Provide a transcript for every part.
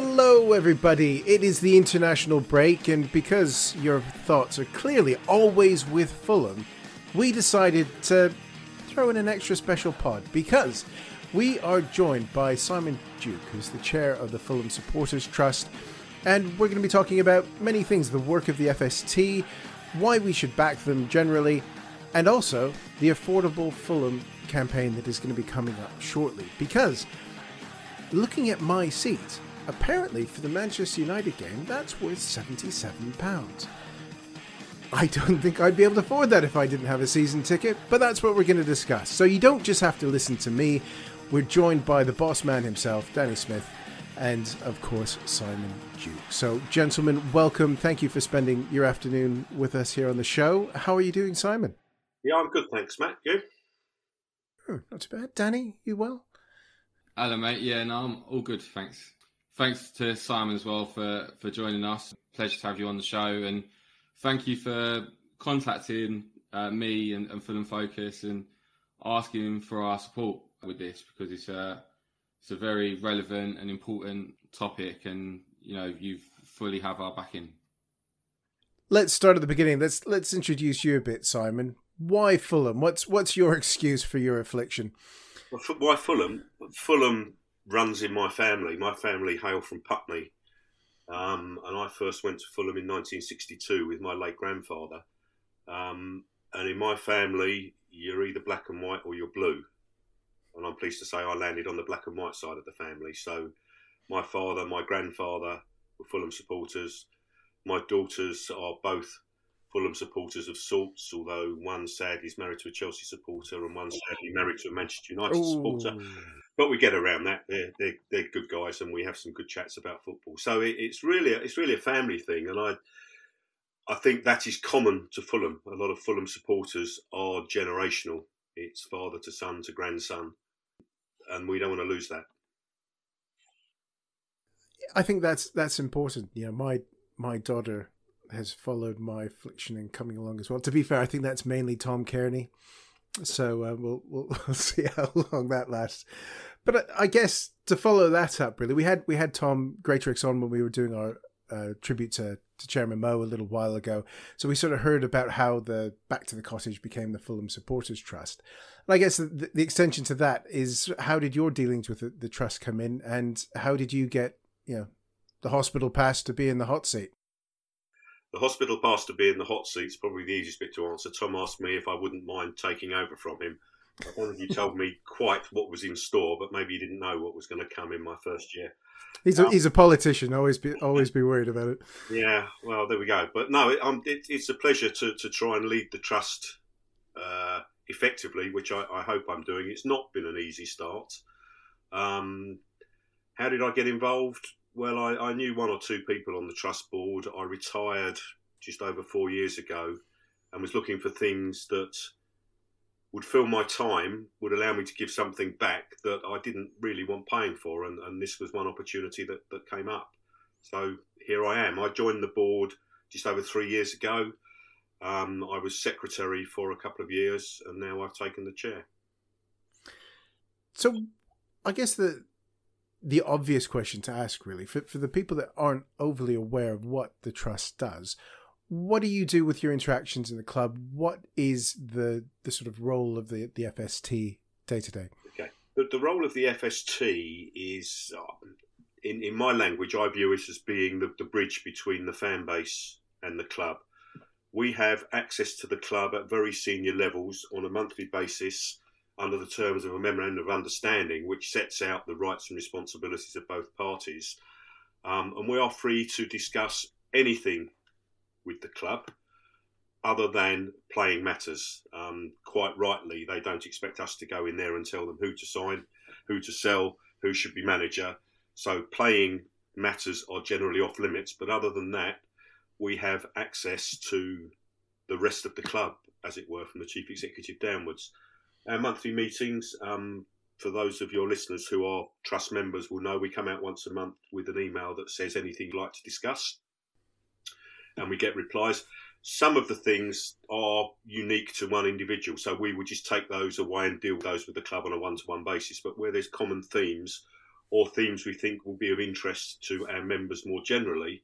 Hello, everybody. It is the international break, and because your thoughts are clearly always with Fulham, we decided to throw in an extra special pod because we are joined by Simon Duke, who's the chair of the Fulham Supporters Trust, and we're going to be talking about many things the work of the FST, why we should back them generally, and also the affordable Fulham campaign that is going to be coming up shortly. Because looking at my seat, apparently for the Manchester United game, that's worth £77. I don't think I'd be able to afford that if I didn't have a season ticket, but that's what we're going to discuss. So you don't just have to listen to me. We're joined by the boss man himself, Danny Smith, and of course, Simon Duke. So, gentlemen, welcome. Thank you for spending your afternoon with us here on the show. How are you doing, Simon? Yeah, I'm good, thanks, Matt. You? Oh, not too bad. Danny, you well? Hello, mate. Yeah, no, I'm all good, thanks. Thanks to Simon as well for, for joining us. Pleasure to have you on the show, and thank you for contacting uh, me and, and Fulham Focus and asking for our support with this because it's a it's a very relevant and important topic, and you know you fully have our backing. Let's start at the beginning. Let's let's introduce you a bit, Simon. Why Fulham? What's what's your excuse for your affliction? Why Fulham? Fulham runs in my family. My family hail from Putney, um, and I first went to Fulham in 1962 with my late grandfather. Um, and in my family, you're either black and white or you're blue. And I'm pleased to say I landed on the black and white side of the family. So my father, my grandfather were Fulham supporters. My daughters are both Fulham supporters of sorts, although one sadly is married to a Chelsea supporter and one sadly married to a Manchester United Ooh. supporter. But we get around that. They're, they're, they're good guys, and we have some good chats about football. So it, it's really a, it's really a family thing, and I I think that is common to Fulham. A lot of Fulham supporters are generational. It's father to son to grandson, and we don't want to lose that. I think that's that's important. You know, my my daughter has followed my affliction and coming along as well. To be fair, I think that's mainly Tom Cairney. So uh, we'll, we'll, see how long that lasts. But I, I, guess to follow that up, really, we had we had Tom Greatrex on when we were doing our uh, tribute to, to Chairman Moe a little while ago. So we sort of heard about how the Back to the Cottage became the Fulham Supporters Trust. And I guess the, the extension to that is how did your dealings with the, the trust come in, and how did you get you know the hospital pass to be in the hot seat? The hospital pass to be in the hot seat is probably the easiest bit to answer. Tom asked me if I wouldn't mind taking over from him. I don't think he told me quite what was in store, but maybe he didn't know what was going to come in my first year. He's a, um, he's a politician. Always be always be worried about it. Yeah, well, there we go. But no, it, um, it, it's a pleasure to, to try and lead the trust uh, effectively, which I, I, hope I'm doing. It's not been an easy start. Um, how did I get involved? Well, I, I knew one or two people on the trust board. I retired just over four years ago and was looking for things that would fill my time, would allow me to give something back that I didn't really want paying for. And, and this was one opportunity that, that came up. So here I am. I joined the board just over three years ago. Um, I was secretary for a couple of years and now I've taken the chair. So I guess the the obvious question to ask, really, for, for the people that aren't overly aware of what the trust does, what do you do with your interactions in the club? What is the the sort of role of the the FST day to day? Okay, the, the role of the FST is, uh, in in my language, I view it as being the, the bridge between the fan base and the club. We have access to the club at very senior levels on a monthly basis under the terms of a memorandum of understanding, which sets out the rights and responsibilities of both parties. Um, and we are free to discuss anything with the club other than playing matters. Um, quite rightly, they don't expect us to go in there and tell them who to sign, who to sell, who should be manager. So playing matters are generally off limits. But other than that, we have access to the rest of the club, as it were, from the chief executive downwards. Our monthly meetings, um, for those of your listeners who are trust members, will know we come out once a month with an email that says anything you'd like to discuss, and we get replies. Some of the things are unique to one individual, so we would just take those away and deal with those with the club on a one-to-one basis. But where there's common themes, or themes we think will be of interest to our members more generally,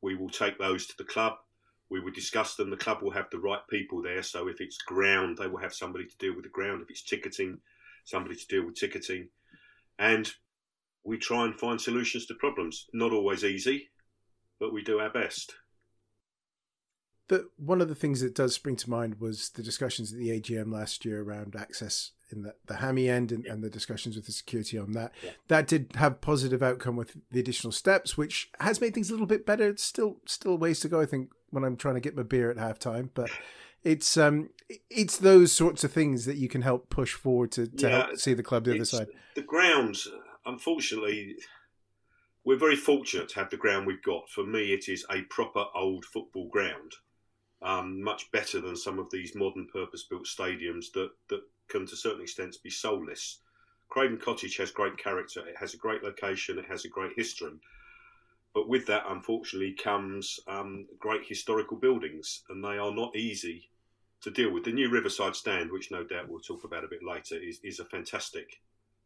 we will take those to the club. We will discuss them. The club will have the right people there. So if it's ground, they will have somebody to deal with the ground. If it's ticketing, somebody to deal with ticketing. And we try and find solutions to problems. Not always easy, but we do our best. The, one of the things that does spring to mind was the discussions at the AGM last year around access in the, the hammy end and, yeah. and the discussions with the security on that. Yeah. That did have positive outcome with the additional steps, which has made things a little bit better. It's still still ways to go, I think, when I'm trying to get my beer at halftime. But it's um it's those sorts of things that you can help push forward to, to yeah, help see the club the other side. The grounds, unfortunately, we're very fortunate to have the ground we've got. For me, it is a proper old football ground um, much better than some of these modern purpose-built stadiums that, that can, to certain extent, be soulless. Craven Cottage has great character. It has a great location. It has a great history. But with that, unfortunately, comes um, great historical buildings, and they are not easy to deal with. The new Riverside Stand, which no doubt we'll talk about a bit later, is, is a fantastic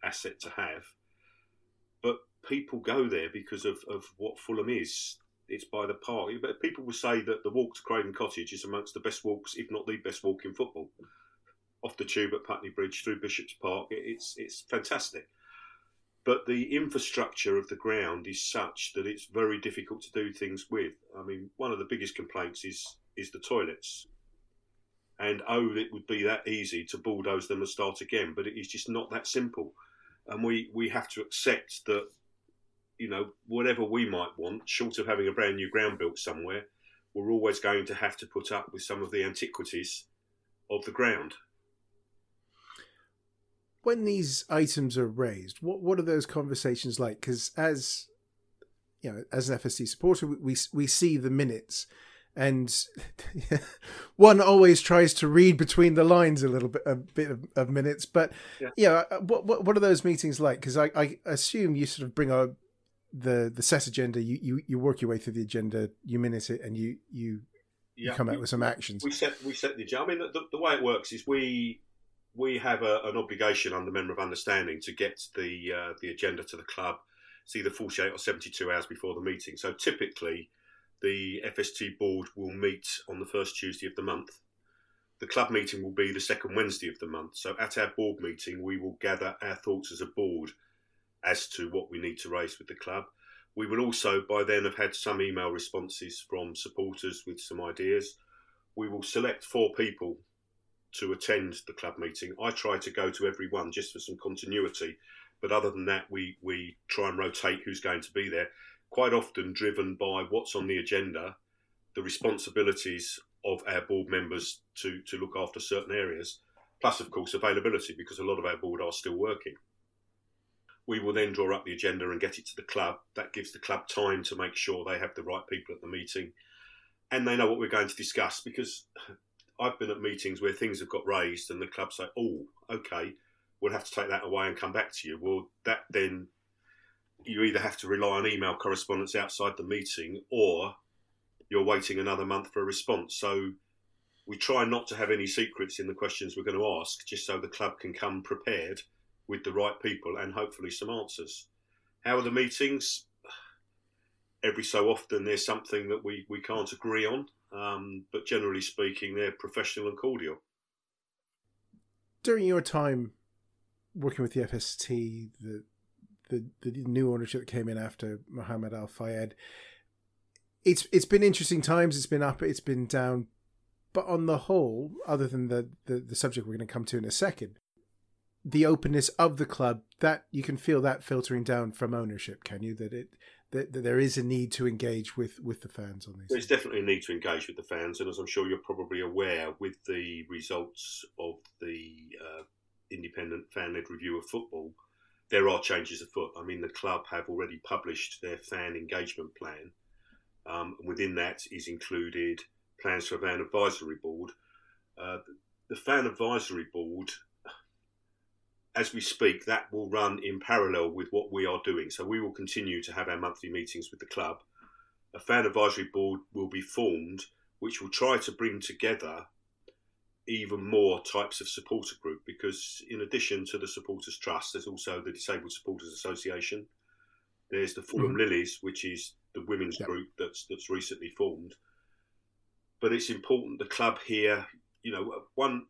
asset to have. But people go there because of, of what Fulham is it's by the park. But people will say that the walk to Craven Cottage is amongst the best walks, if not the best walk in football. Off the tube at Putney Bridge through Bishop's Park, it's it's fantastic. But the infrastructure of the ground is such that it's very difficult to do things with. I mean, one of the biggest complaints is is the toilets. And oh, it would be that easy to bulldoze them and start again, but it is just not that simple. And we, we have to accept that you know, whatever we might want, short of having a brand new ground built somewhere, we're always going to have to put up with some of the antiquities of the ground. When these items are raised, what what are those conversations like? Because as you know, as an FST supporter, we we see the minutes, and one always tries to read between the lines a little bit, a bit of, of minutes. But yeah, you know, uh, what, what what are those meetings like? Because I, I assume you sort of bring a the the set agenda. You, you you work your way through the agenda. You minute it, and you you, yeah, you come out with some actions. We set we set the agenda. I mean, the, the way it works is we we have a, an obligation under memorandum of understanding to get the uh, the agenda to the club. It's either 48 or 72 hours before the meeting. So typically, the FST board will meet on the first Tuesday of the month. The club meeting will be the second Wednesday of the month. So at our board meeting, we will gather our thoughts as a board as to what we need to raise with the club. We will also, by then, have had some email responses from supporters with some ideas. We will select four people to attend the club meeting. I try to go to every one just for some continuity, but other than that, we, we try and rotate who's going to be there. Quite often driven by what's on the agenda, the responsibilities of our board members to, to look after certain areas, plus, of course, availability because a lot of our board are still working. We will then draw up the agenda and get it to the club. That gives the club time to make sure they have the right people at the meeting and they know what we're going to discuss because I've been at meetings where things have got raised and the club say, oh, okay, we'll have to take that away and come back to you. Well, that then you either have to rely on email correspondence outside the meeting or you're waiting another month for a response. So we try not to have any secrets in the questions we're going to ask, just so the club can come prepared with the right people and hopefully some answers. How are the meetings? Every so often there's something that we, we can't agree on, um, but generally speaking, they're professional and cordial. During your time working with the FST, the the, the new ownership that came in after Mohammed Al Fayed, it's it's been interesting times. It's been up, it's been down, but on the whole, other than the, the, the subject we're going to come to in a second, the openness of the club that you can feel that filtering down from ownership can you? That it that, that there is a need to engage with with the fans on these there's definitely a need to engage with the fans and as i'm sure you're probably aware with the results of the uh, independent fan-led review of football there are changes afoot. I mean the club have already published their fan engagement plan. Um, and within that is included plans for a fan advisory board. Uh, the fan advisory board as we speak, that will run in parallel with what we are doing. So we will continue to have our monthly meetings with the club. A fan advisory board will be formed, which will try to bring together even more types of supporter group because in addition to the supporters trust there's also the disabled supporters association there's the fulham mm-hmm. lilies which is the women's yep. group that's that's recently formed but it's important the club here you know one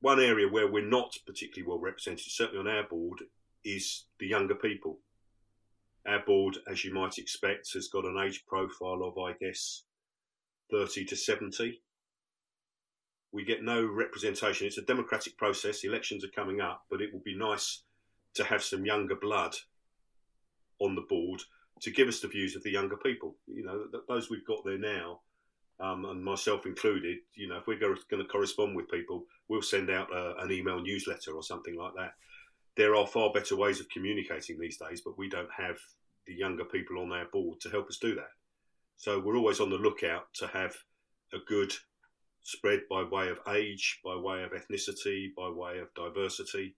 one area where we're not particularly well represented certainly on our board is the younger people our board as you might expect has got an age profile of i guess 30 to 70 we get no representation. It's a democratic process. Elections are coming up, but it would be nice to have some younger blood on the board to give us the views of the younger people. You know, those we've got there now, um, and myself included. You know, if we're going to correspond with people, we'll send out a, an email newsletter or something like that. There are far better ways of communicating these days, but we don't have the younger people on our board to help us do that. So we're always on the lookout to have a good spread by way of age, by way of ethnicity, by way of diversity.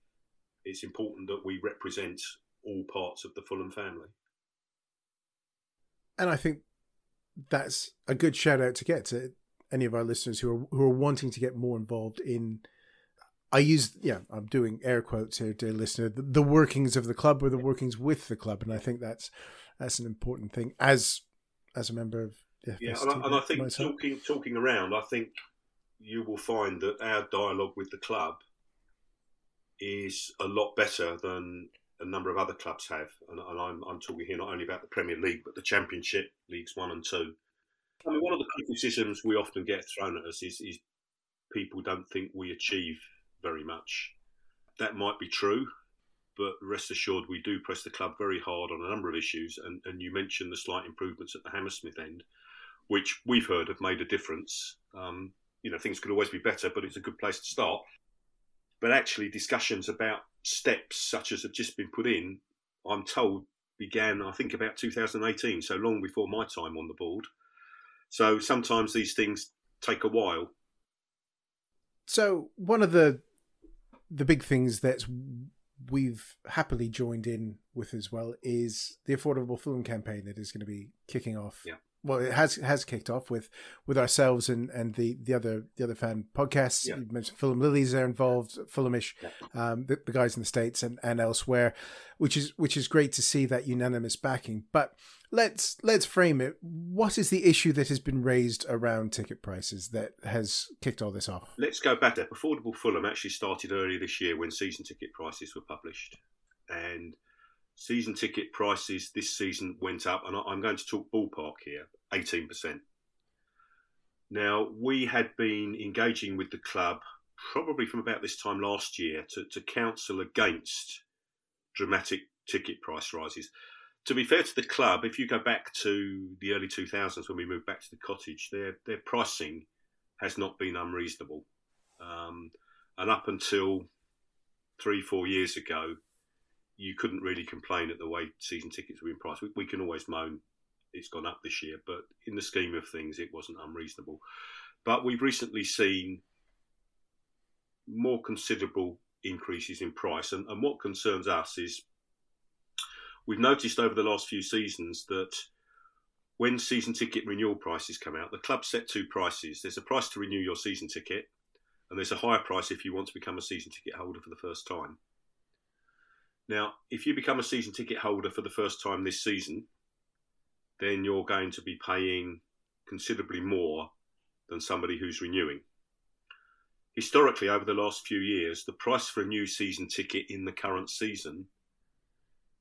It's important that we represent all parts of the Fulham family. And I think that's a good shout out to get to any of our listeners who are who are wanting to get more involved in I use yeah, I'm doing air quotes here, dear listener, the, the, workings of the club or the workings with the club, and I think that's that's an important thing as as a member of yeah, and I, and I, think myself. talking talking around, I think you will find that our dialogue with the club is a lot better than a number of other clubs have. And, and I'm, I'm, talking here not only about the Premier League, but the Championship, Leagues One and Two. I mean, one of the criticisms we often get thrown at us is, is people don't think we achieve very much. That might be true, but rest assured we do press the club very hard on a number of issues. And, and you mentioned the slight improvements at the Hammersmith end, which we've heard have made a difference. Um, you know things could always be better, but it's a good place to start. But actually, discussions about steps such as have just been put in, I'm told, began I think about 2018, so long before my time on the board. So sometimes these things take a while. So one of the the big things that we've happily joined in with as well is the affordable Fulham campaign that is going to be kicking off yeah well, it has has kicked off with with ourselves and and the the other the other fan podcasts. Yeah. You mentioned Fulham Lilies are involved, Fulhamish, yeah. um, the, the, guys in the states and and elsewhere, which is which is great to see that unanimous backing. But let's let's frame it. What is the issue that has been raised around ticket prices that has kicked all this off? Let's go back. Up. Affordable Fulham actually started earlier this year when season ticket prices were published, and Season ticket prices this season went up, and I'm going to talk ballpark here 18%. Now, we had been engaging with the club probably from about this time last year to, to counsel against dramatic ticket price rises. To be fair to the club, if you go back to the early 2000s when we moved back to the cottage, their, their pricing has not been unreasonable. Um, and up until three, four years ago, you couldn't really complain at the way season tickets were being priced. We, we, can always moan it's gone up this year, but in the scheme of things, it wasn't unreasonable. But we've recently seen more considerable increases in price, and, and what concerns us is we've noticed over the last few seasons that when season ticket renewal prices come out, the club set two prices. There's a price to renew your season ticket, and there's a higher price if you want to become a season ticket holder for the first time. Now, if you become a season ticket holder for the first time this season, then you're going to be paying considerably more than somebody who's renewing. Historically, over the last few years, the price for a new season ticket in the current season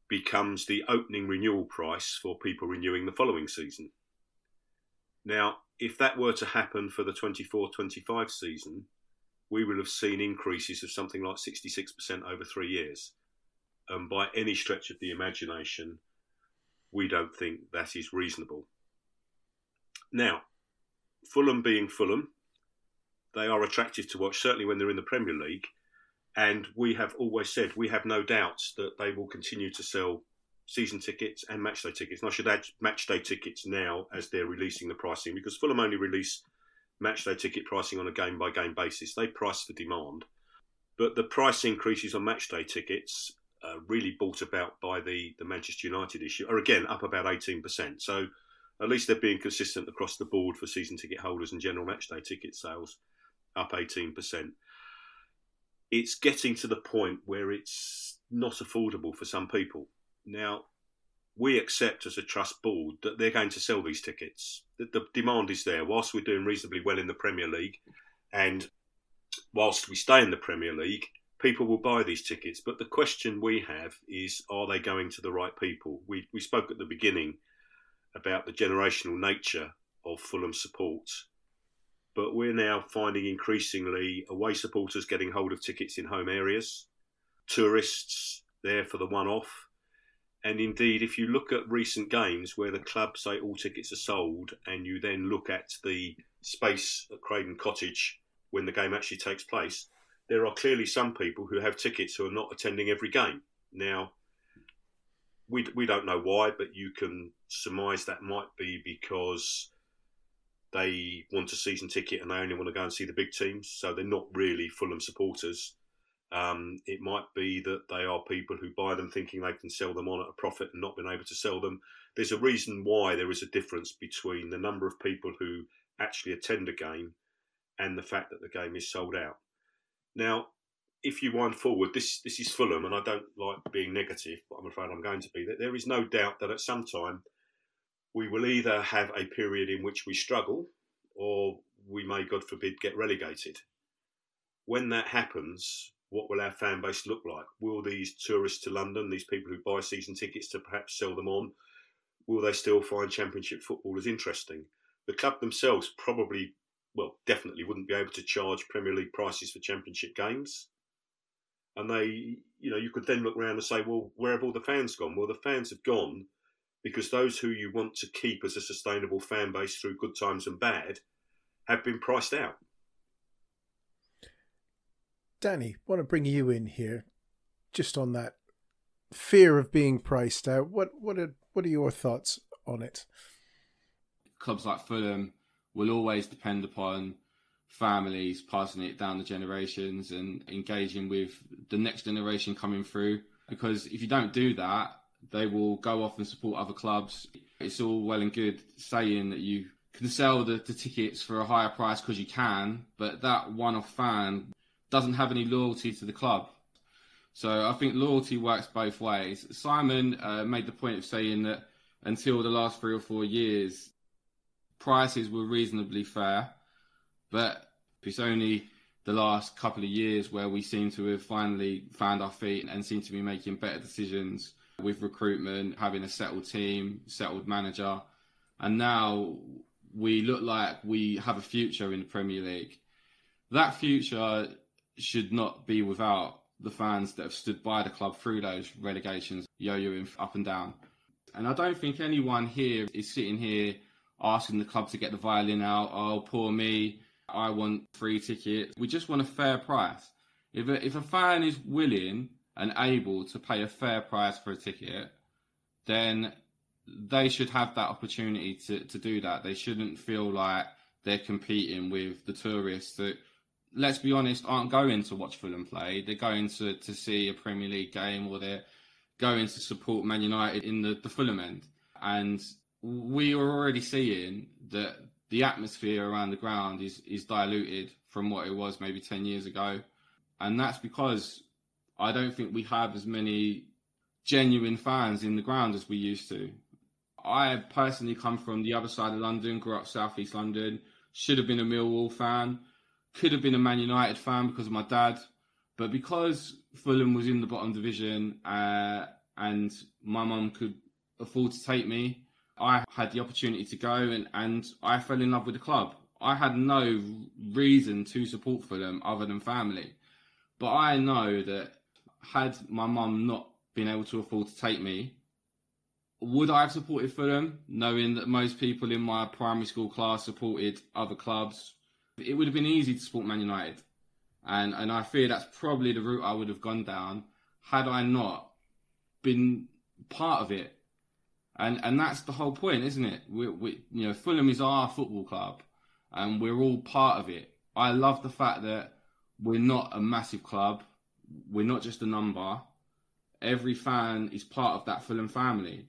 becomes the opening renewal price for people renewing the following season. Now, if that were to happen for the 24 25 season, we will have seen increases of something like 66% over three years and by any stretch of the imagination, we don't think that is reasonable. Now, Fulham being Fulham, they are attractive to watch, certainly when they're in the Premier League. And we have always said we have no doubts that they will continue to sell season tickets and matchday tickets. And I should add matchday tickets now as they're releasing the pricing because Fulham only release matchday ticket pricing on a game by game basis. They price the demand. But the price increases on matchday tickets uh, really brought about by the, the Manchester United issue are again up about 18%. So at least they're being consistent across the board for season ticket holders and general matchday ticket sales. up 18%. It's getting to the point where it's not affordable for some people. Now, we accept as a trust board that they're going to sell these tickets. The, the demand is there. Whilst we're doing reasonably well in the Premier League, and whilst we stay in the Premier League, people will buy these tickets. But the question we have is, are they going to the right people? We we spoke at the beginning about the generational nature of Fulham support, but we're now finding increasingly away supporters getting hold of tickets in home areas, tourists there for the one-off and indeed, if you look at recent games where the club say all tickets are sold, and you then look at the space at Craven Cottage when the game actually takes place, there are clearly some people who have tickets who are not attending every game. Now, we, we don't know why, but you can surmise that might be because they want a season ticket and they only want to go and see the big teams, so they're not really Fulham supporters. Um, it might be that they are people who buy them thinking they can sell them on at a profit and not been able to sell them. There's a reason why there is a difference between the number of people who actually attend a game and the fact that the game is sold out. Now, if you wind forward, this this is Fulham, and I don't like being negative, but I'm afraid I'm going to be. That there is no doubt that at some time we will either have a period in which we struggle, or we may, God forbid, get relegated. When that happens, what will our fan base look like? Will these tourists to London, these people who buy season tickets to perhaps sell them on, will they still find Championship football as interesting? The club themselves probably, well, definitely wouldn't be able to charge Premier League prices for Championship games. And they, you know, you could then look around and say, well, where have all the fans gone? Well, the fans have gone because those who you want to keep as a sustainable fan base through good times and bad have been priced out. Danny, want to bring you in here, just on that fear of being priced out. What what are what are your thoughts on it? Clubs like Fulham will always depend upon families passing it down the generations and engaging with the next generation coming through. Because if you don't do that, they will go off and support other clubs. It's all well and good saying that you can sell the, the tickets for a higher price because you can, but that one-off fan doesn't have any loyalty to the club. So I think loyalty works both ways. Simon uh, made the point of saying that until the last three or four years, prices were reasonably fair, but it's only the last couple of years where we seem to have finally found our feet and seem to be making better decisions with recruitment, having a settled team, settled manager, and now we look like we have a future in the Premier League. That future should not be without the fans that have stood by the club through those relegations, yo-yoing up and down. And I don't think anyone here is sitting here asking the club to get the violin out. Oh, poor me. I want free tickets. We just want a fair price. If a, if a fan is willing and able to pay a fair price for a ticket, then they should have that opportunity to, to do that. They shouldn't feel like they're competing with the tourists that let's be honest, aren't going to watch Fulham play. They're going to, to see a Premier League game or they're going to support Man United in the, the Fulham end. And we are already seeing that the atmosphere around the ground is, is diluted from what it was maybe 10 years ago. And that's because I don't think we have as many genuine fans in the ground as we used to. I personally come from the other side of London, grew up southeast London, should have been a Millwall fan could have been a Man United fan because of my dad, but because Fulham was in the bottom division uh, and my mum could afford to take me, I had the opportunity to go and, and I fell in love with the club. I had no reason to support Fulham other than family. But I know that had my mum not been able to afford to take me, would I have supported Fulham, knowing that most people in my primary school class supported other clubs, it would have been easy to support Man United, and and I fear that's probably the route I would have gone down had I not been part of it. And and that's the whole point, isn't it? We, we you know Fulham is our football club, and we're all part of it. I love the fact that we're not a massive club. We're not just a number. Every fan is part of that Fulham family.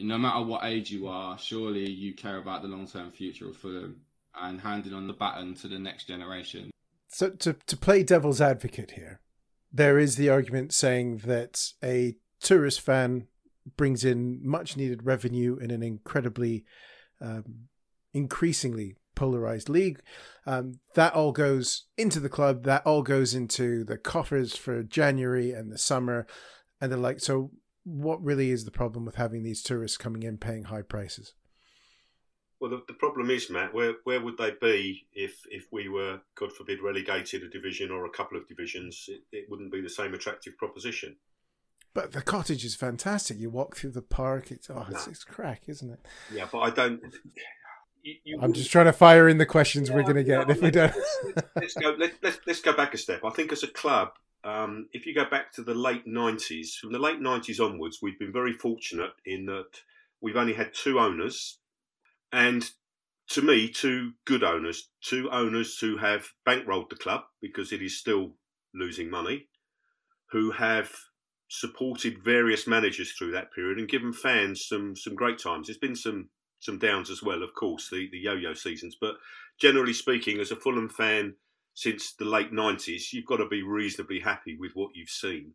No matter what age you are, surely you care about the long term future of Fulham and handing on the baton to the next generation. So to to play devil's advocate here, there is the argument saying that a tourist fan brings in much needed revenue in an incredibly um, increasingly polarized league. Um, that all goes into the club. That all goes into the coffers for January and the summer, and the like. So, what really is the problem with having these tourists coming in paying high prices? Well, the, the problem is, Matt, where where would they be if if we were, God forbid, relegated a division or a couple of divisions? It, it wouldn't be the same attractive proposition. But the cottage is fantastic. You walk through the park. It's oh, it's, it's crack, isn't it? Yeah, but I don't. You, you I'm just trying to fire in the questions yeah, we're going to get if we don't. let's, let's go. Let, let's let's go back a step. I think as a club, um, if you go back to the late '90s, from the late '90s onwards, we've been very fortunate in that we've only had two owners, and to me, two good owners, two owners who have bankrolled the club because it is still losing money, who have supported various managers through that period and given fans some some great times. There's been some some downs as well, of course, the the yo-yo seasons, but generally speaking, as a Fulham fan since the late '90s, you've got to be reasonably happy with what you've seen.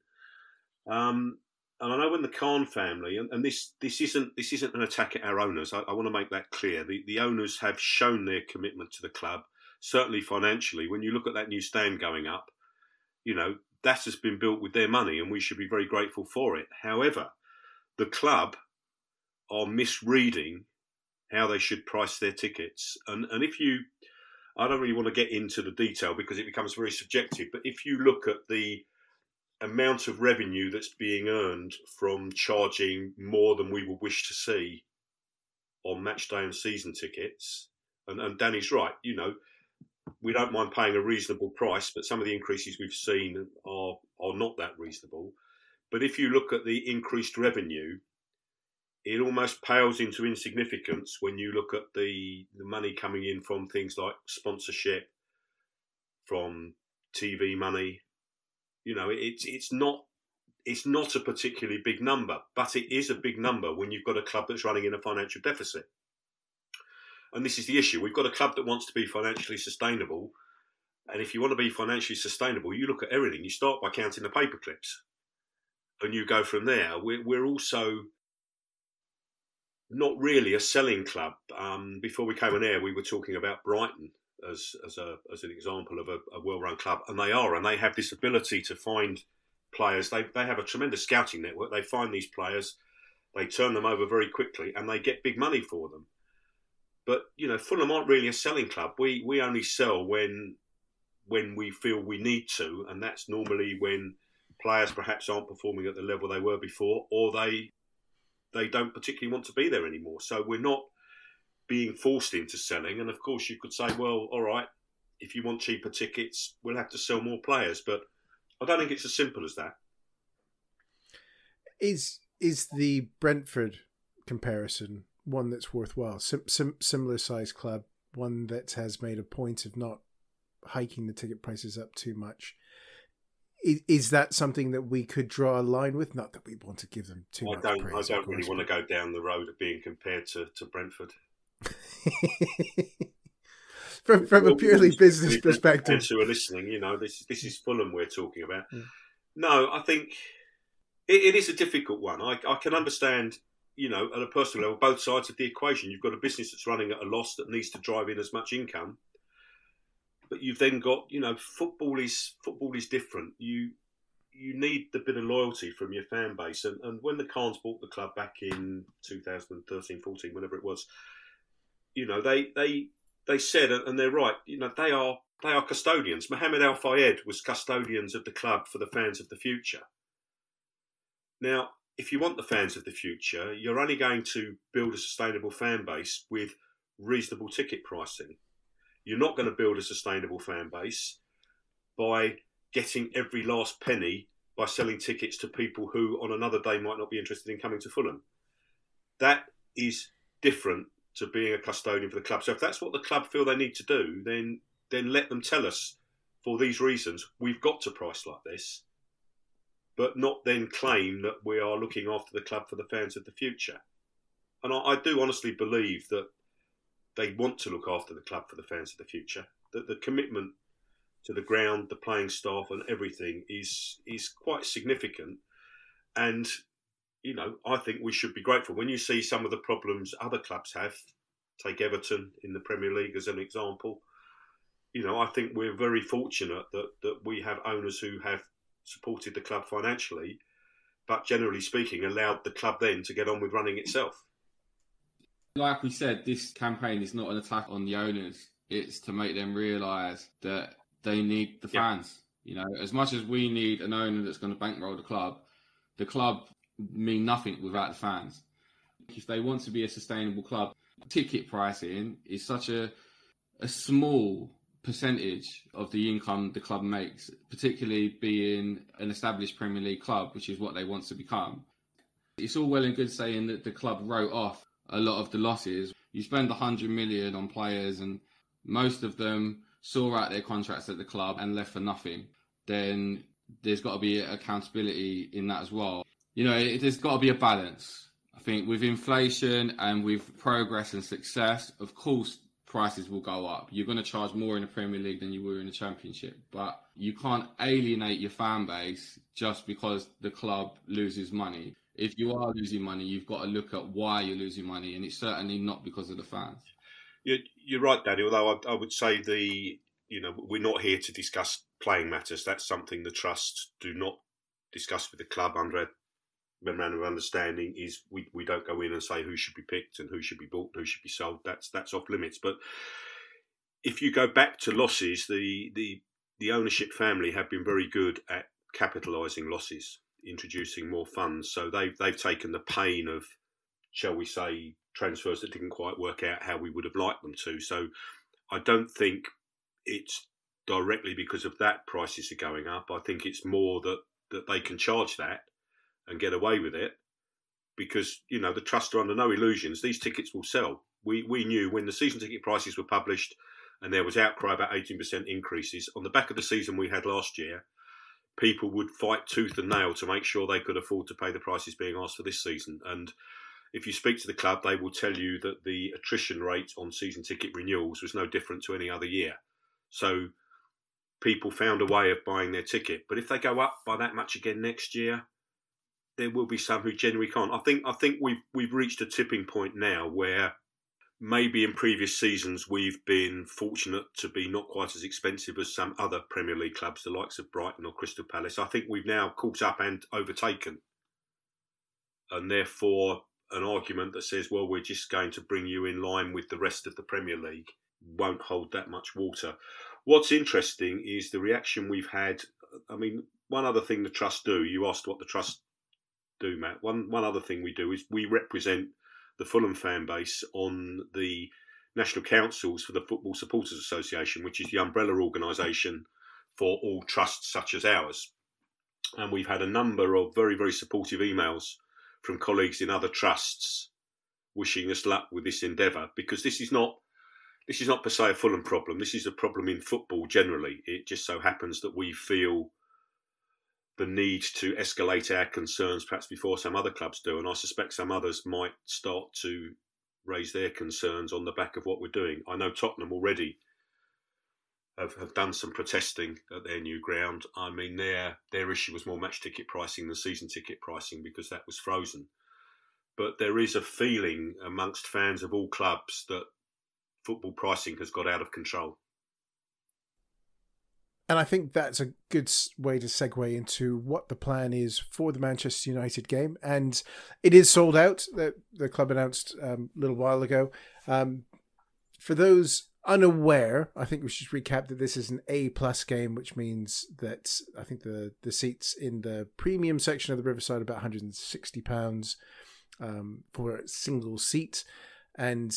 Um, and I know when the Khan family, and, and, this this isn't this isn't an attack at our owners. I, I want to make that clear. The the owners have shown their commitment to the club, certainly financially. When you look at that new stand going up, you know that has been built with their money, and we should be very grateful for it. However, the club are misreading how they should price their tickets, and and if you, I don't really want to get into the detail because it becomes very subjective. But if you look at the amount of revenue that's being earned from charging more than we would wish to see on match day and season tickets, and, and Danny's right, you know, we don't mind paying a reasonable price, but some of the increases we've seen are are not that reasonable. But if you look at the increased revenue, it almost pales into insignificance when you look at the the money coming in from things like sponsorship, from TV money. You know, it's it's not it's not a particularly big number, but it is a big number when you've got a club that's running in a financial deficit. And this is the issue. We've got a club that wants to be financially sustainable. And if you want to be financially sustainable, you look at everything. You start by counting the paper clips and you go from there. We're, we're also not really a selling club. Um, before we came on air, we were talking about Brighton as, as, a, as an example of a, a well run club. And they are. And they have this ability to find players. They, they have a tremendous scouting network. They find these players, they turn them over very quickly, and they get big money for them. But you know, Fulham aren't really a selling club. We we only sell when when we feel we need to, and that's normally when players perhaps aren't performing at the level they were before, or they they don't particularly want to be there anymore. So we're not being forced into selling. And of course, you could say, well, all right, if you want cheaper tickets, we'll have to sell more players. But I don't think it's as simple as that. Is is the Brentford comparison one that's worthwhile. Sim- sim- similar size club, one that has made a point of not hiking the ticket prices up too much. Is, is that something that we could draw a line with? Not that we want to give them too I much don't, praise. I don't really want to go down the road of being compared to, to Brentford. from from a purely business perspective. Who are listening, you know, this this is Fulham we're talking about. Mm. No, I think it, it is a difficult one. I, I can understand you know, at a personal level, both sides of the equation. You've got a business that's running at a loss that needs to drive in as much income, but you've then got, you know, football is football is different. You you need the bit of loyalty from your fan base, and, and when the Khans bought the club back in 2013, 14, whenever it was, you know, they they they said, and they're right, you know, they are they are custodians. Mohammed Al Fayed was custodians of the club for the fans of the future. Now, if you want the fans of the future, you're only going to build a sustainable fan base with reasonable ticket pricing. You're not going to build a sustainable fan base by getting every last penny by selling tickets to people who on another day might not be interested in coming to Fulham. That is different to being a custodian for the club. So if that's what the club feel they need to do, then then let them tell us for these reasons we've got to price like this but not then claim that we are looking after the club for the fans of the future. And I, I do honestly believe that they want to look after the club for the fans of the future. The, the commitment to the ground, the playing staff, and everything is is quite significant. And you know, I think we should be grateful when you see some of the problems other clubs have. Take Everton in the Premier League as an example. You know, I think we're very fortunate that that we have owners who have supported the club financially, but generally speaking, allowed the club then to get on with running itself. Like we said, this campaign is not an attack on the owners. It's to make them realise that they need the fans. Yeah. You know, as much as we need an owner that's going to bankroll the club, the club mean nothing without the fans. If they want to be a sustainable club, ticket pricing is such a a small percentage of the income the club makes, particularly being an established Premier League club, which is what they want to become. It's all well and good saying that the club wrote off a lot of the losses. You spend 100 million on players and most of them saw out their contracts at the club and left for nothing. Then there's got to be accountability in that as well. You know, it, there's got to be a balance. I think with inflation and with progress and success, of course, prices will go up. You're going to charge more in the Premier League than you were in the Championship, but you can't alienate your fan base just because the club loses money. If you are losing money, you've got to look at why you're losing money, and it's certainly not because of the fans. You're, right, Danny. Although I, I would say the you know we're not here to discuss playing matters. That's something the trust do not discuss with the club under a memorandum of understanding. Is we, we don't go in and say who should be picked and who should be bought and who should be sold. That's that's off limits. But if you go back to losses, the the the ownership family have been very good at capitalising losses, introducing more funds. So they've they've taken the pain of, shall we say, transfers that didn't quite work out how we would have liked them to. So I don't think it's directly because of that prices are going up. I think it's more that that they can charge that and get away with it because you know the trust are under no illusions. These tickets will sell. We we knew when the season ticket prices were published and there was outcry about 18% increases on the back of the season we had last year. People would fight tooth and nail to make sure they could afford to pay the prices being asked for this season. And if you speak to the club, they will tell you that the attrition rate on season ticket renewals was no different to any other year. So people found a way of buying their ticket. But if they go up by that much again next year, there will be some who genuinely can't. I think I think we've we've reached a tipping point now where maybe in previous seasons we've been fortunate to be not quite as expensive as some other Premier League clubs, the likes of Brighton or Crystal Palace. I think we've now caught up and overtaken, and therefore an argument that says, well, we're just going to bring you in line with the rest of the Premier League won't hold that much water. What's interesting is the reaction we've had. I mean, one other thing the trust do. You asked what the trust do, Matt. One one other thing we do is we represent the Fulham fan base on the national councils for the Football Supporters Association, which is the umbrella organisation for all trusts such as ours. And we've had a number of very very supportive emails from colleagues in other trusts wishing us luck with this endeavour because this is not this is not per se a Fulham problem. This is a problem in football generally. It just so happens that we feel the need to escalate our concerns perhaps before some other clubs do, and I suspect some others might start to raise their concerns on the back of what we're doing. I know Tottenham already have, have done some protesting at their new ground. I mean, their their issue was more match ticket pricing than season ticket pricing because that was frozen. But there is a feeling amongst fans of all clubs that football pricing has got out of control. And I think that's a good way to segue into what the plan is for the Manchester United game. And it is sold out. The, the club announced um, a little while ago. Um, for those unaware, I think we should recap that this is an A plus game, which means that I think the the seats in the premium section of the Riverside are about 160 pounds um, for a single seat, and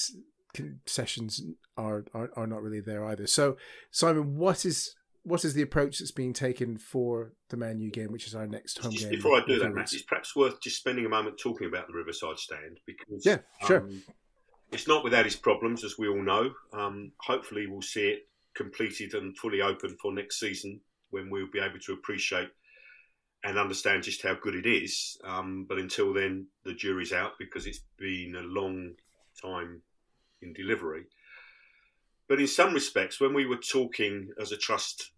concessions are, are are not really there either. So, Simon, what is what is the approach that's being taken for the Man U game, which is our next home just game? Before I do that, Matt, it's perhaps worth just spending a moment talking about the Riverside stand because yeah, sure. Um, it's not without its problems, as we all know. Um, hopefully, we'll see it completed and fully open for next season when we'll be able to appreciate and understand just how good it is. Um, but until then, the jury's out because it's been a long time in delivery. But in some respects, when we were talking as a trust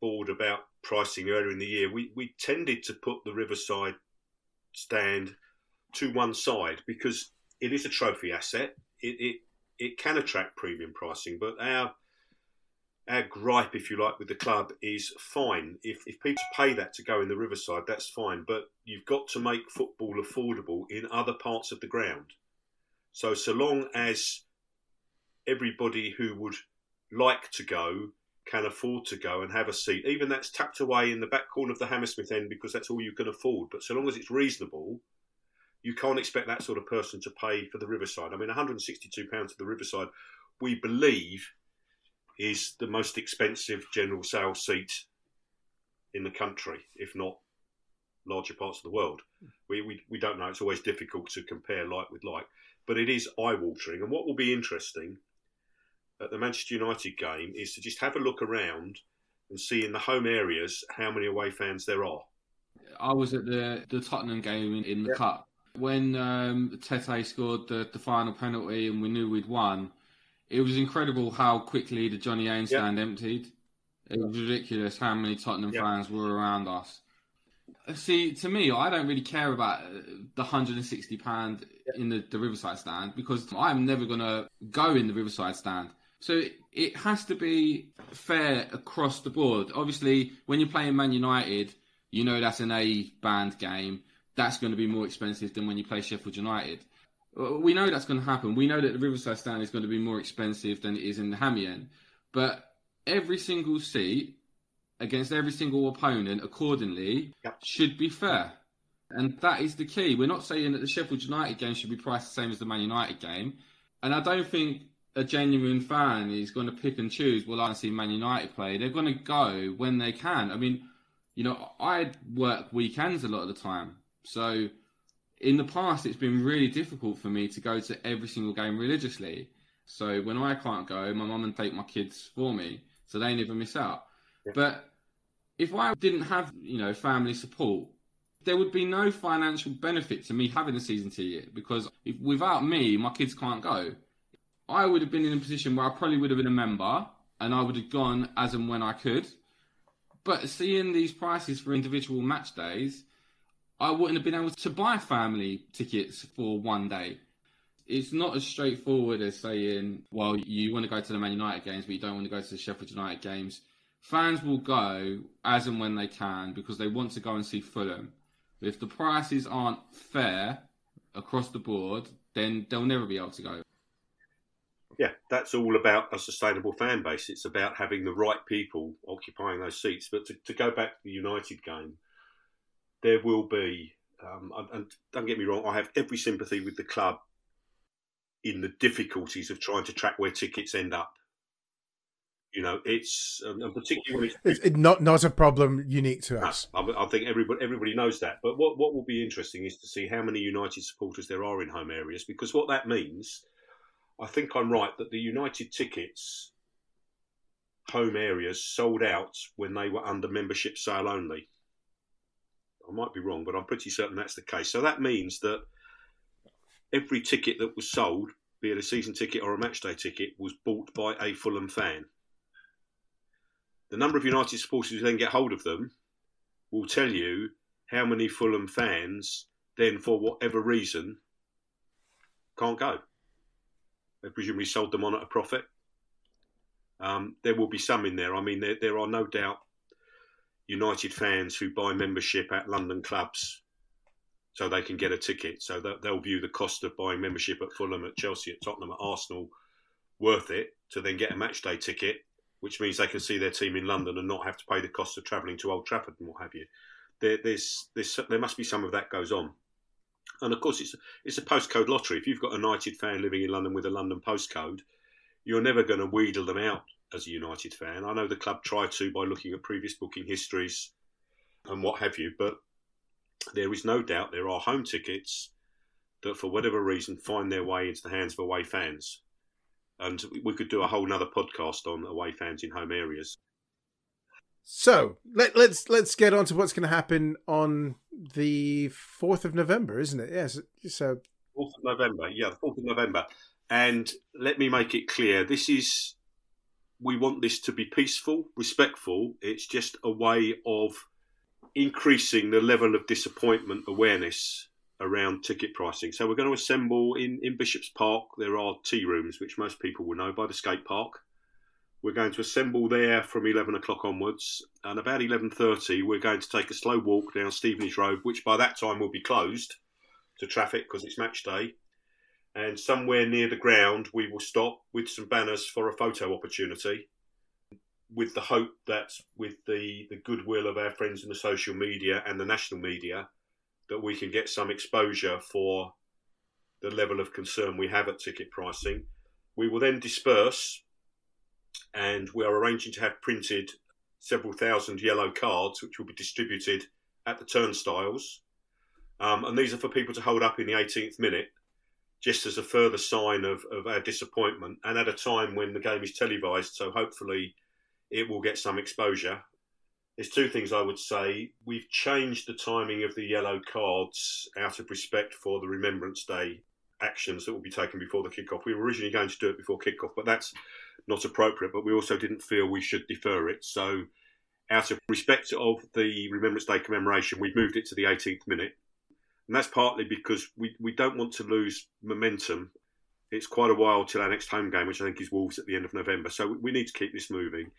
board about pricing earlier in the year, we, we tended to put the Riverside stand to one side because it is a trophy asset. It, it it can attract premium pricing, but our our gripe, if you like, with the club is fine. If, if people pay that to go in the Riverside, that's fine. But you've got to make football affordable in other parts of the ground. So, so long as everybody who would like to go can afford to go and have a seat, even that's tucked away in the back corner of the Hammersmith end because that's all you can afford. But so long as it's reasonable, you can't expect that sort of person to pay for the Riverside. I mean, 162 pounds for the Riverside, we believe, is the most expensive general sale seat in the country, if not larger parts of the world. We, we, we don't know. It's always difficult to compare like with like, but it is eye watering. And what will be interesting at the Manchester United game is to just have a look around and see in the home areas how many away fans there are. I was at the the Tottenham game in, in the cup when um, Tete scored the, the final penalty and we knew we'd won, it was incredible how quickly the Johnny Haynes stand emptied. It was ridiculous how many Tottenham fans were around us. See, to me, I don't really care about uh, the £160 in the, the Riverside stand because I'm never going to go in the Riverside stand. So it has to be fair across the board. Obviously, when you're playing Man United, you know that's an A band game that's going to be more expensive than when you play Sheffield United. We know that's going to happen. We know that the Riverside stand is going to be more expensive than it is in the Hammy end. But every single seat against every single opponent, accordingly, yep. should be fair. And that is the key. We're not saying that the Sheffield United game should be priced the same as the Man United game. And I don't think a genuine fan is going to pick and choose, well, I see Man United play. They're going to go when they can. I mean, you know, I work weekends a lot of the time. So in the past, it's been really difficult for me to go to every single game religiously. So when I can't go, my mum and take my kids for me, so they never miss out. Yeah. But if I didn't have, you know, family support, there would be no financial benefit to me having a season ticket because if, without me, my kids can't go. I would have been in a position where I probably would have been a member and I would have gone as and when I could. But seeing these prices for individual match days, I wouldn't have been able to buy family tickets for one day. It's not as straightforward as saying, well, you want to go to the Man United games, but you don't want to go to the Sheffield United games. Fans will go as and when they can because they want to go and see Fulham. But if the prices aren't fair across the board, then they'll never be able to go. Yeah, that's all about a sustainable fan base. It's about having the right people occupying those seats. But to, to go back to the United game, there will be, um, and don't get me wrong, I have every sympathy with the club in the difficulties of trying to track where tickets end up. You know, it's um, and particularly it's, it's not not a problem unique to us. I, I, think everybody everybody knows that. But what what will be interesting is to see how many United supporters there are in home areas, because what that means, I think I'm right that the United tickets home areas sold out when they were under membership sale only. I might be wrong, but I'm pretty certain that's the case. So that means that every ticket that was sold, be it a season ticket or a matchday ticket, was bought by a Fulham fan. The number of United supporters who then get hold of them will tell you how many Fulham fans then, for whatever reason, can't go. They presumably sold them on at a profit. Um, there will be some in there. I mean, there, there are no doubt United fans who buy membership at London clubs so they can get a ticket. So they'll view the cost of buying membership at Fulham, at Chelsea, at Tottenham, at Arsenal worth it to then get a match day ticket, which means they can see their team in London and not have to pay the cost of travelling to Old Trafford and what have you. There, there's, there's, there must be some of that goes on. And of course, it's it's a postcode lottery. If you've got a United fan living in London with a London postcode, you're never going to wheedle them out as a United fan. I know the club tried to by looking at previous booking histories and what have you, but there is no doubt there are home tickets that, for whatever reason, find their way into the hands of away fans. And we could do a whole other podcast on away fans in home areas. So let, let's let's get on to what's going to happen on the fourth of November, isn't it? Yes. So fourth of November, yeah, fourth of November. And let me make it clear this is, we want this to be peaceful, respectful. It's just a way of increasing the level of disappointment awareness around ticket pricing. So we're going to assemble in, in Bishop's Park. There are tea rooms, which most people will know by the skate park. We're going to assemble there from 11 o'clock onwards, and about 11:30 we're going to take a slow walk down Stevenage Road, which by that time will be closed to traffic because it's match day. And somewhere near the ground, we will stop with some banners for a photo opportunity, with the hope that with the, the goodwill of our friends in the social media and the national media, that we can get some exposure for the level of concern we have at ticket pricing. We will then disperse, and we are arranging to have printed several thousand yellow cards, which will be distributed at the turnstiles. Um, and these are for people to hold up in the 18th minute, just as a further sign of, of our disappointment, and at a time when the game is televised. So hopefully, it will get some exposure. There's two things I would say. We've changed the timing of the yellow cards out of respect for the Remembrance Day actions that will be taken before the kickoff. We were originally going to do it before kickoff, but that's not appropriate. But we also didn't feel we should defer it. So, out of respect of the Remembrance Day commemoration, we've moved it to the 18th minute. And that's partly because we, we don't want to lose momentum. It's quite a while till our next home game, which I think is Wolves at the end of November. So we need to keep this moving.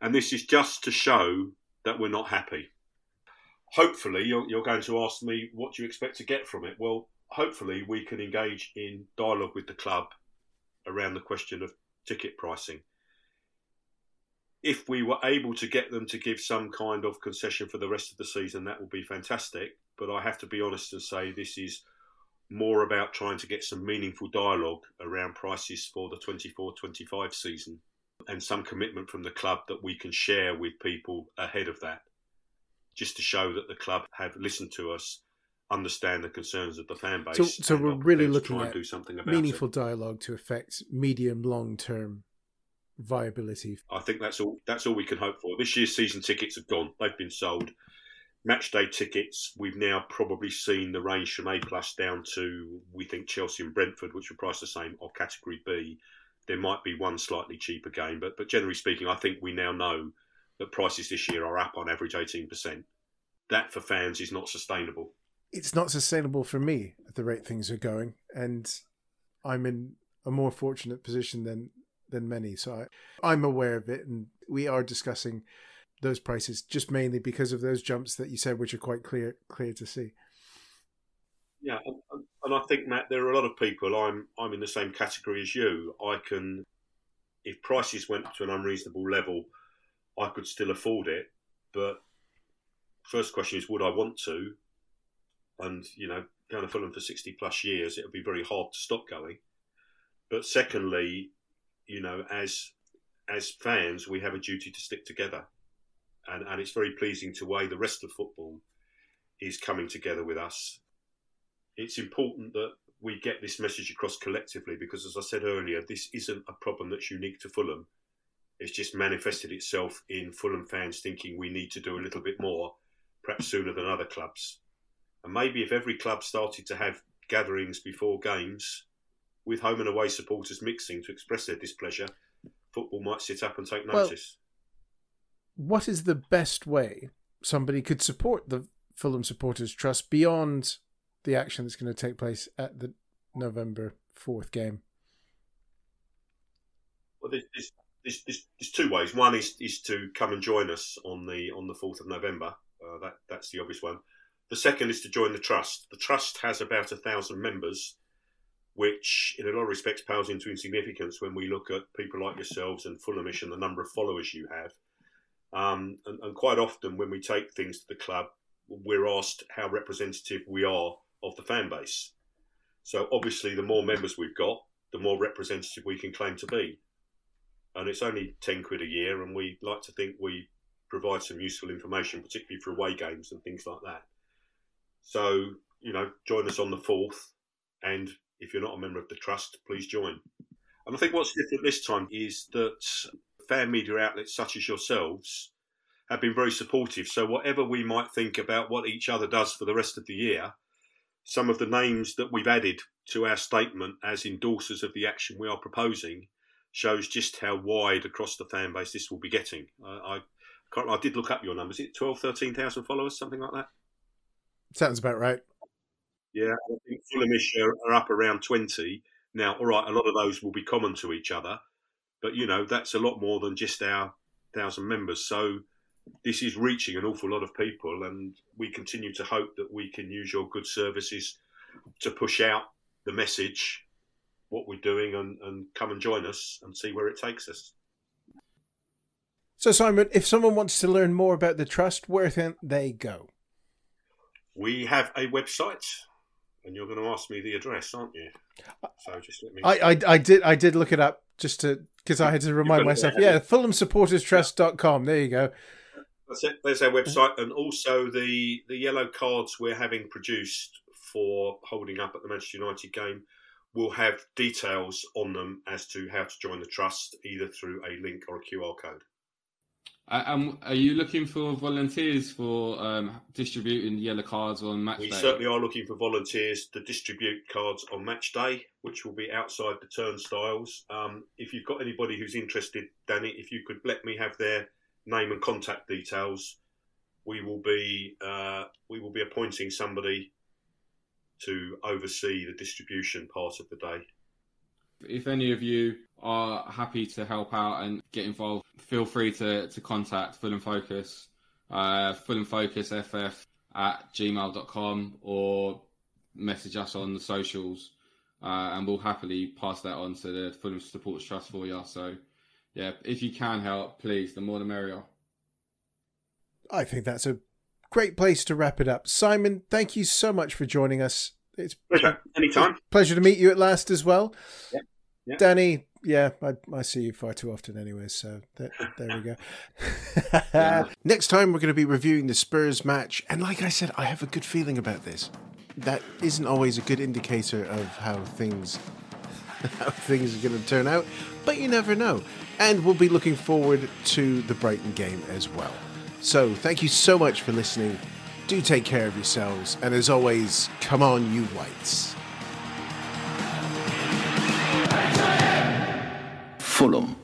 And this is just to show that we're not happy. Hopefully, you're, you're going to ask me what do you expect to get from it. Well, hopefully, we can engage in dialogue with the club around the question of ticket pricing. If we were able to get them to give some kind of concession for the rest of the season, that would be fantastic. But I have to be honest and say this is more about trying to get some meaningful dialogue around prices for the 24 25 season and some commitment from the club that we can share with people ahead of that, just to show that the club have listened to us, understand the concerns of the fan base. So, so we're really looking at do something about meaningful it. dialogue to affect medium long term viability. I think that's all. That's all we can hope for. This year's season tickets have gone; they've been sold. Match day tickets, we've now probably seen the range from A plus down to we think Chelsea and Brentford, which are priced the same, or Category B there might be one slightly cheaper game, but but generally speaking, I think we now know that prices this year are up on average eighteen percent. That for fans is not sustainable. It's not sustainable for me at the rate things are going, and I'm in a more fortunate position than than many. So I, I'm aware of it, and we are discussing those prices just mainly because of those jumps that you said, which are quite clear clear to see. Yeah, and, I think Matt, there are a lot of people. I'm I'm in the same category as you. I can, if prices went up to an unreasonable level, I could still afford it. But first question is, would I want to? And you know, going to Fulham for sixty plus years, it would be very hard to stop going. But secondly, you know, as as fans, we have a duty to stick together, and and it's very pleasing to way the rest of football is coming together with us it's important that we get this message across collectively because, as I said earlier, this isn't a problem that's unique to Fulham. It's just manifested itself in Fulham fans thinking we need to do a little bit more, perhaps sooner than other clubs. And maybe if every club started to have gatherings before games with home and away supporters mixing to express their displeasure, football might sit up and take notice. Well, what is the best way somebody could support the Fulham Supporters Trust beyond the action that's going to take place at the November 4th game? Well, there's, there's, there's, there's, two ways. One is, is to come and join us on the on the 4th of November. Uh, that That's the obvious one. The second is to join the trust. The trust has about a thousand members, which in a lot of respects pales into insignificance when we look at people like yourselves and Fulhamish and the number of followers you have. Um, and, and quite often when we take things to the club, we're asked how representative we are of the fan base. So obviously, the more members we've got, the more representative we can claim to be. And it's only ten quid a year, and we like to think we provide some useful information, particularly for away games and things like that. So you know, join us on the fourth, and if you're not a member of the trust, please join. And I think what's different this time is that fan media outlets such as yourselves have been very supportive. So whatever we might think about what each other does for the rest of the year, some of the names that we've added to our statement as endorsers of the action we are proposing shows just how wide across the fan base this will be getting. I, I, I did look up your numbers. Is it 12, 13,000 followers, something like that? Sounds about right. Yeah, I think Fulhamish are, are up around 20. Now, all right, a lot of those will be common to each other, but you know, that's a lot more than just our thousand members. So this is reaching an awful lot of people, and we continue to hope that we can use your good services to push out the message, what we're doing, and, and come and join us and see where it takes us. So, Simon, if someone wants to learn more about the trust, where can they go? We have a website, and you're going to ask me the address, aren't you? So just let me. I, I, I did I did look it up just to because I had to remind myself. Yeah, FulhamSupportersTrust.com. There you go. That's it. There's our website, and also the the yellow cards we're having produced for holding up at the Manchester United game will have details on them as to how to join the trust, either through a link or a QR code. Um, are you looking for volunteers for um, distributing yellow cards on match we day? We certainly are looking for volunteers to distribute cards on match day, which will be outside the turnstiles. Um, if you've got anybody who's interested, Danny, if you could let me have their name and contact details, we will be uh, we will be appointing somebody to oversee the distribution part of the day. If any of you are happy to help out and get involved, feel free to, to contact Fulham Focus, uh, Fulham Focus FF at gmail.com or message us on the socials uh, and we'll happily pass that on to the Fulham Supporters Trust for you. So, yeah, if you can help, please, the more the merrier. I think that's a great place to wrap it up. Simon, thank you so much for joining us. It's pleasure. Anytime. Pleasure to meet you at last as well. Yeah. yeah. Danny, yeah, I, I, see you far too often anyway, so there, there we go. yeah. Next time we're going to be reviewing the Spurs match, and like I said, I have a good feeling about this. That isn't always a good indicator of how things how things are going to turn out, but you never know. And we'll be looking forward to the Brighton game as well. So, thank you so much for listening. Do take care of yourselves, and as always, come on, you whites. Fulham.